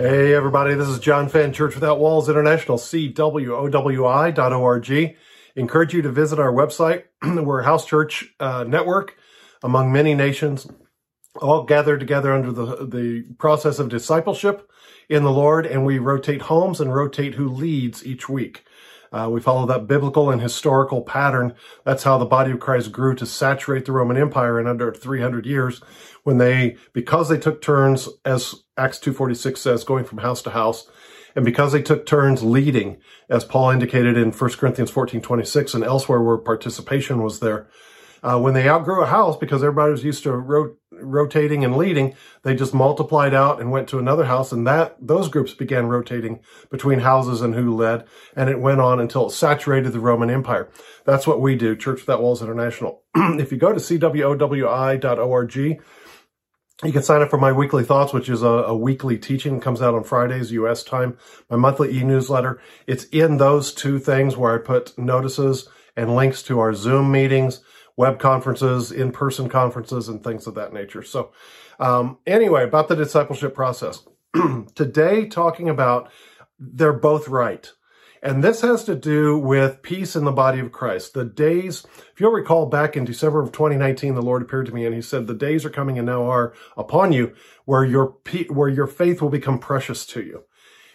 Hey, everybody, this is John Fenn, Church Without Walls International, CWOWI.org. Encourage you to visit our website. We're a house church uh, network among many nations, all gathered together under the, the process of discipleship in the Lord, and we rotate homes and rotate who leads each week. Uh, we follow that biblical and historical pattern. That's how the body of Christ grew to saturate the Roman Empire in under 300 years when they, because they took turns, as Acts 2.46 says, going from house to house, and because they took turns leading, as Paul indicated in 1 Corinthians 14.26 and elsewhere where participation was there, uh, when they outgrew a house, because everybody was used to ro- rotating and leading, they just multiplied out and went to another house, and that those groups began rotating between houses and who led, and it went on until it saturated the Roman Empire. That's what we do, Church Without Walls International. if you go to cwowi.org, you can sign up for my weekly thoughts, which is a, a weekly teaching that comes out on Fridays, U.S. time. My monthly e-newsletter. It's in those two things where I put notices and links to our Zoom meetings, web conferences, in-person conferences, and things of that nature. So um, anyway, about the discipleship process. Today, talking about they're both right. And this has to do with peace in the body of Christ. The days, if you'll recall back in December of 2019, the Lord appeared to me and he said, the days are coming and now are upon you where your, where your faith will become precious to you.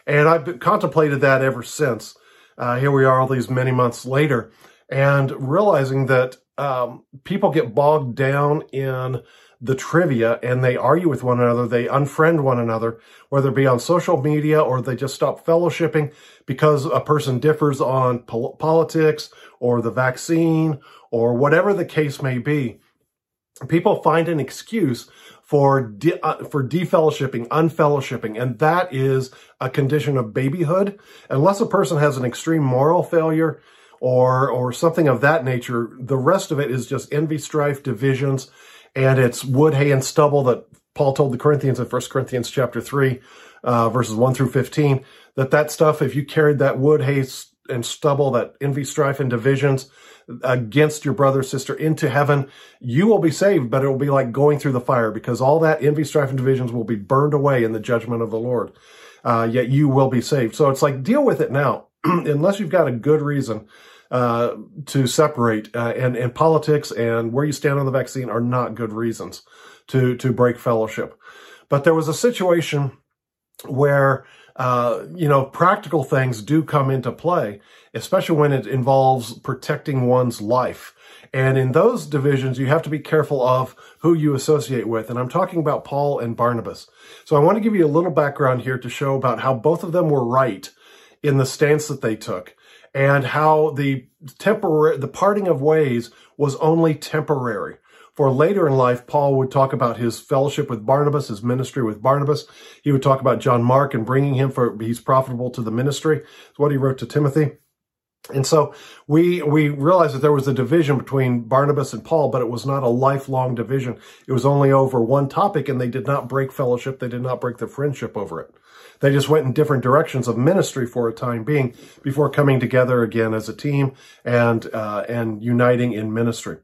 And I've contemplated that ever since. Uh, here we are all these many months later and realizing that um, people get bogged down in the trivia and they argue with one another. They unfriend one another, whether it be on social media or they just stop fellowshipping because a person differs on pol- politics or the vaccine or whatever the case may be. People find an excuse for de- uh, for defellowshipping, unfellowshipping, and that is a condition of babyhood. Unless a person has an extreme moral failure or or something of that nature, the rest of it is just envy, strife, divisions, and it's wood, hay, and stubble that Paul told the Corinthians in 1 Corinthians chapter 3, uh, verses 1 through 15, that that stuff, if you carried that wood, hay, and stubble, that envy, strife, and divisions against your brother, sister into heaven, you will be saved, but it will be like going through the fire because all that envy, strife, and divisions will be burned away in the judgment of the Lord. Uh, yet you will be saved. So it's like, deal with it now. Unless you've got a good reason uh, to separate. Uh, and, and politics and where you stand on the vaccine are not good reasons to, to break fellowship. But there was a situation where, uh, you know, practical things do come into play, especially when it involves protecting one's life. And in those divisions, you have to be careful of who you associate with. And I'm talking about Paul and Barnabas. So I want to give you a little background here to show about how both of them were right in the stance that they took and how the temporary, the parting of ways was only temporary. For later in life, Paul would talk about his fellowship with Barnabas, his ministry with Barnabas. He would talk about John Mark and bringing him for he's profitable to the ministry. It's what he wrote to Timothy. And so we we realized that there was a division between Barnabas and Paul, but it was not a lifelong division. It was only over one topic, and they did not break fellowship. They did not break their friendship over it. They just went in different directions of ministry for a time being before coming together again as a team and uh, and uniting in ministry.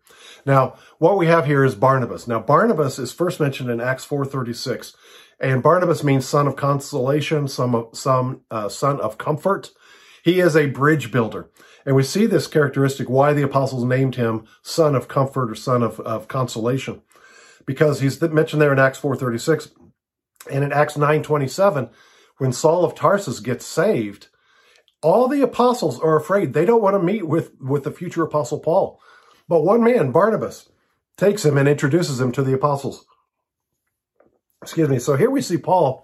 Now, what we have here is Barnabas. Now, Barnabas is first mentioned in Acts 4:36, and Barnabas means son of consolation, some some uh, son of comfort. He is a bridge builder. And we see this characteristic why the apostles named him son of comfort or son of, of consolation. Because he's mentioned there in Acts 4.36 and in Acts 9.27, when Saul of Tarsus gets saved, all the apostles are afraid. They don't want to meet with, with the future apostle Paul. But one man, Barnabas, takes him and introduces him to the apostles. Excuse me. So here we see Paul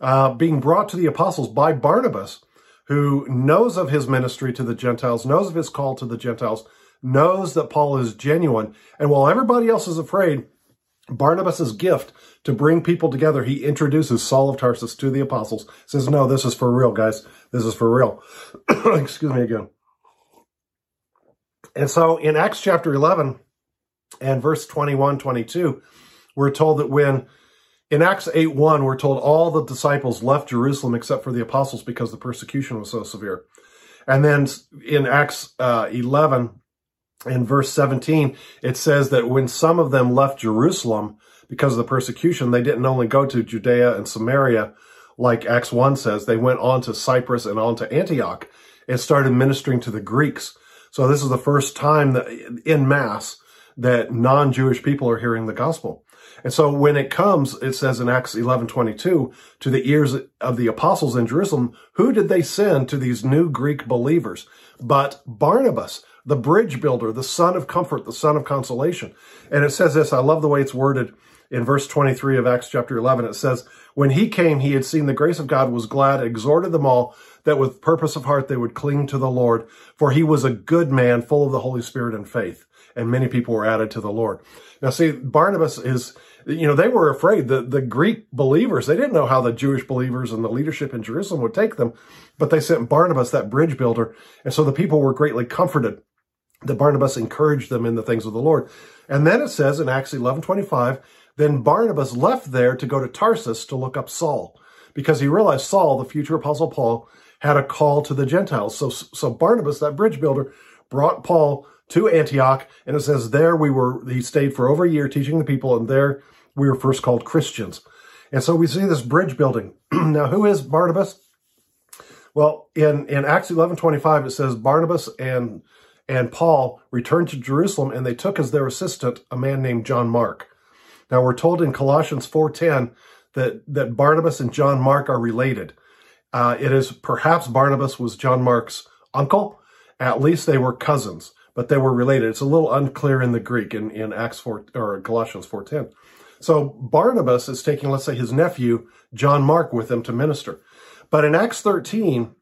uh, being brought to the apostles by Barnabas, who knows of his ministry to the Gentiles, knows of his call to the Gentiles, knows that Paul is genuine. And while everybody else is afraid, Barnabas's gift to bring people together, he introduces Saul of Tarsus to the apostles. Says, no, this is for real, guys. This is for real. Excuse me again. And so in Acts chapter 11 and verse 21, 22, we're told that when in Acts 8, 1, we're told all the disciples left Jerusalem except for the apostles because the persecution was so severe. And then in Acts uh, 11, in verse 17, it says that when some of them left Jerusalem because of the persecution, they didn't only go to Judea and Samaria, like Acts 1 says, they went on to Cyprus and on to Antioch and started ministering to the Greeks. So this is the first time that in mass that non-Jewish people are hearing the gospel. And so when it comes, it says in Acts 11, 22, to the ears of the apostles in Jerusalem, who did they send to these new Greek believers? But Barnabas, the bridge builder, the son of comfort, the son of consolation. And it says this, I love the way it's worded in verse 23 of Acts chapter 11. It says, when he came, he had seen the grace of God, was glad, exhorted them all that with purpose of heart they would cling to the Lord, for he was a good man, full of the Holy Spirit and faith. And many people were added to the Lord. Now see, Barnabas is, you know, they were afraid. The, the Greek believers, they didn't know how the Jewish believers and the leadership in Jerusalem would take them, but they sent Barnabas, that bridge builder. And so the people were greatly comforted that Barnabas encouraged them in the things of the Lord. And then it says in Acts 11, 25, then Barnabas left there to go to Tarsus to look up Saul because he realized Saul, the future apostle Paul, had a call to the Gentiles. So, so Barnabas, that bridge builder, brought Paul to Antioch, and it says there we were, he stayed for over a year teaching the people, and there we were first called Christians. And so we see this bridge building. now, who is Barnabas? Well, in, in Acts 11, 25, it says Barnabas and, and Paul returned to Jerusalem, and they took as their assistant a man named John Mark. Now, we're told in Colossians 4.10 that, that Barnabas and John Mark are related. Uh, it is perhaps Barnabas was John Mark's uncle. At least they were cousins, but they were related. It's a little unclear in the Greek in, in Acts 4 or Colossians 4.10. So Barnabas is taking, let's say, his nephew, John Mark, with him to minister. But in Acts 13,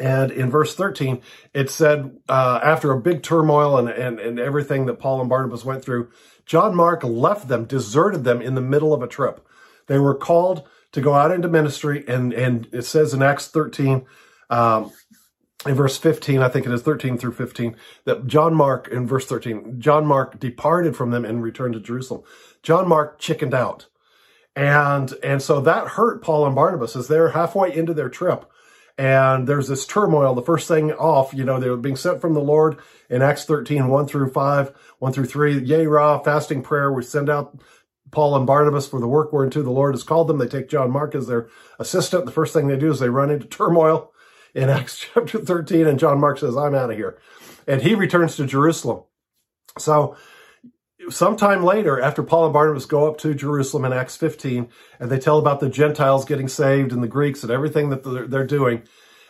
and in verse 13, it said, uh, after a big turmoil and, and, and everything that Paul and Barnabas went through, John Mark left them, deserted them in the middle of a trip. They were called to go out into ministry. And, and it says in Acts 13, um, in verse 15, I think it is 13 through 15, that John Mark, in verse 13, John Mark departed from them and returned to Jerusalem. John Mark chickened out. And, and so that hurt Paul and Barnabas as they're halfway into their trip. And there's this turmoil. The first thing off, you know, they were being sent from the Lord in Acts 13, 1 through 5, 1 through 3. Yea, Rah, fasting prayer. We send out Paul and Barnabas for the work whereunto the Lord has called them. They take John Mark as their assistant. The first thing they do is they run into turmoil in Acts chapter 13, and John Mark says, I'm out of here. And he returns to Jerusalem. So sometime later, after Paul and Barnabas go up to Jerusalem in Acts 15, and they tell about the Gentiles getting saved and the Greeks and everything that they're, they're doing,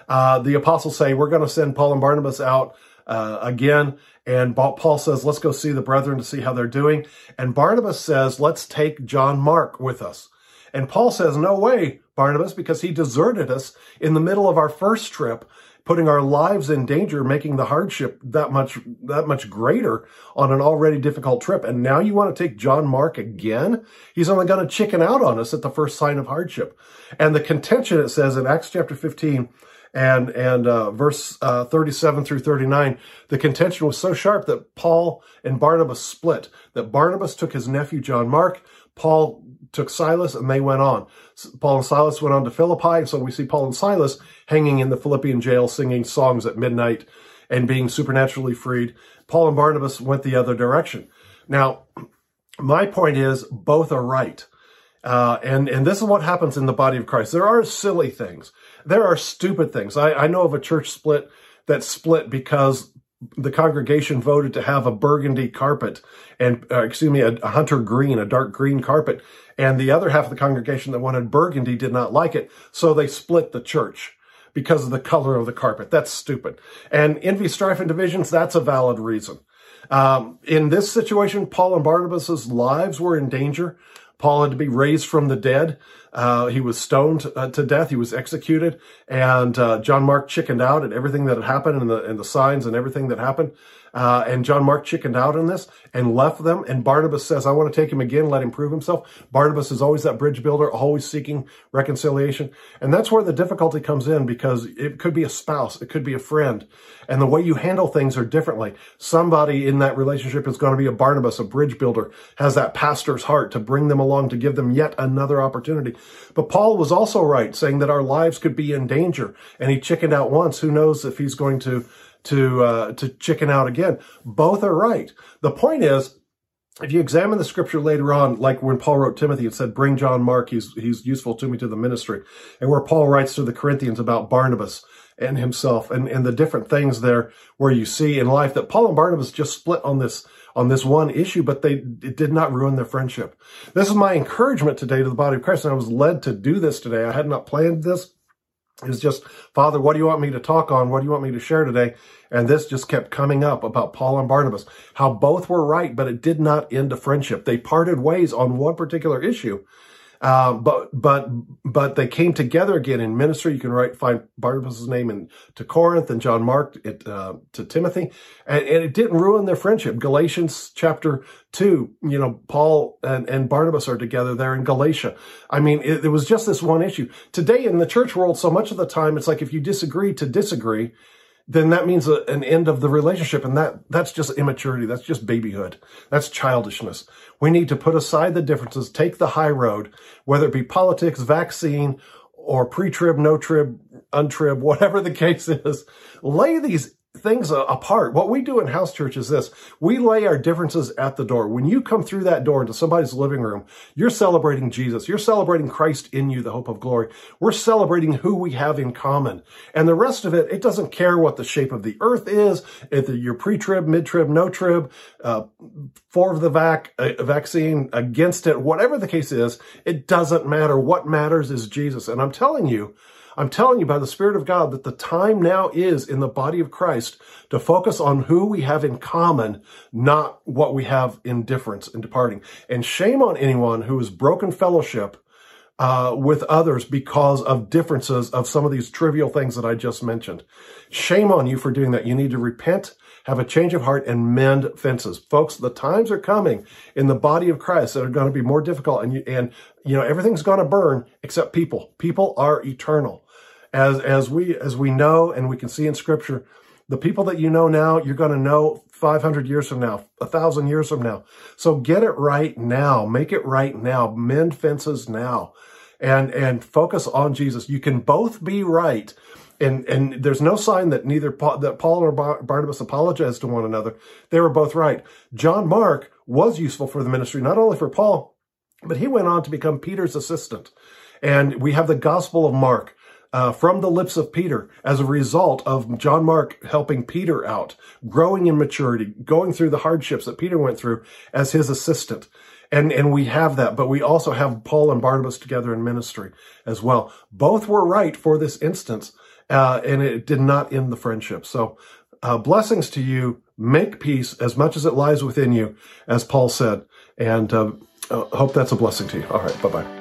uh, the apostles say, we're going to send Paul and Barnabas out uh, again. And Paul says, let's go see the brethren to see how they're doing. And Barnabas says, let's take John Mark with us. And Paul says, no way, Barnabas, because he deserted us in the middle of our first trip, putting our lives in danger, making the hardship that much, that much greater on an already difficult trip. And now you want to take John Mark again? He's only going to chicken out on us at the first sign of hardship. And the contention, it says in Acts chapter 15, and and uh, verse uh, 37 through 39, the contention was so sharp that Paul and Barnabas split. That Barnabas took his nephew John Mark, Paul took Silas, and they went on. Paul and Silas went on to Philippi, so we see Paul and Silas hanging in the Philippian jail singing songs at midnight and being supernaturally freed. Paul and Barnabas went the other direction. Now, my point is both are right. Uh, and, and this is what happens in the body of Christ. There are silly things there are stupid things. I, I know of a church split that split because the congregation voted to have a burgundy carpet and, uh, excuse me, a, a, hunter green, a dark green carpet. And the other half of the congregation that wanted burgundy did not like it. So they split the church because of the color of the carpet. That's stupid. And envy, strife, and divisions, that's a valid reason. Um, in this situation, Paul and Barnabas's lives were in danger. Paul had to be raised from the dead. Uh, he was stoned uh, to death. He was executed. And uh, John Mark chickened out at everything that had happened and the, and the signs and everything that happened. Uh, and John Mark chickened out on this and left them. And Barnabas says, I want to take him again, let him prove himself. Barnabas is always that bridge builder, always seeking reconciliation. And that's where the difficulty comes in because it could be a spouse, it could be a friend. And the way you handle things are differently. Somebody in that relationship is going to be a Barnabas, a bridge builder, has that pastor's heart to bring them along, to give them yet another opportunity. But Paul was also right, saying that our lives could be in danger. And he chickened out once. Who knows if he's going to to uh, to chicken out again. Both are right. The point is, if you examine the scripture later on, like when Paul wrote Timothy and said, "Bring John Mark; he's he's useful to me to the ministry," and where Paul writes to the Corinthians about Barnabas and himself and and the different things there where you see in life that Paul and Barnabas just split on this on this one issue, but they it did not ruin their friendship. This is my encouragement today to the body of Christ, and I was led to do this today. I had not planned this. It's just, Father, what do you want me to talk on? What do you want me to share today? And this just kept coming up about Paul and Barnabas, how both were right, but it did not end a friendship. They parted ways on one particular issue. Uh, but but but they came together again in ministry. You can write find Barnabas' name in to Corinth and John Mark it uh, to Timothy, and, and, it didn't ruin their friendship. Galatians chapter two, you know, Paul and, and Barnabas are together there in Galatia. I mean, it, it was just this one issue. Today in the church world, so much of the time, it's like if you disagree to disagree, then that means a, an end of the relationship. And that, that's just immaturity. That's just babyhood. That's childishness. We need to put aside the differences, take the high road, whether it be politics, vaccine, or pre-trib, no-trib, untrib, whatever the case is. Lay these things apart. What we do in house church is this. We lay our differences at the door. When you come through that door into somebody's living room, you're celebrating Jesus. You're celebrating Christ in you, the hope of glory. We're celebrating who we have in common. And the rest of it, it doesn't care what the shape of the earth is, if you're pre-trib, mid-trib, no-trib, uh, for the vac, uh, vaccine, against it, whatever the case is, it doesn't matter. What matters is Jesus. And I'm telling you, I'm telling you by the Spirit of God that the time now is in the body of Christ to focus on who we have in common, not what we have in difference in departing. And shame on anyone who has broken fellowship uh, with others because of differences of some of these trivial things that I just mentioned. Shame on you for doing that. You need to repent, have a change of heart, and mend fences. Folks, the times are coming in the body of Christ that are going to be more difficult and, you, and, you know, everything's going to burn except people. People are eternal as as we as we know and we can see in scripture the people that you know now you're going to know 500 years from now a thousand years from now. So get it right now. Make it right now. Mend fences now. And and focus on jesus. You can both be right. And and there's no sign that neither paul, that paul or barnabas apologized to one another. They were both right. John mark was useful for the ministry not only for paul but he went on to become peter's assistant. And we have the gospel of mark uh, from the lips of Peter as a result of John Mark helping Peter out, growing in maturity, going through the hardships that Peter went through as his assistant. And, and we have that, but we also have Paul and Barnabas together in ministry as well. Both were right for this instance, uh, and it did not end the friendship. So, uh, blessings to you. Make peace as much as it lies within you, as Paul said. And, uh, hope that's a blessing to you. All right. Bye bye.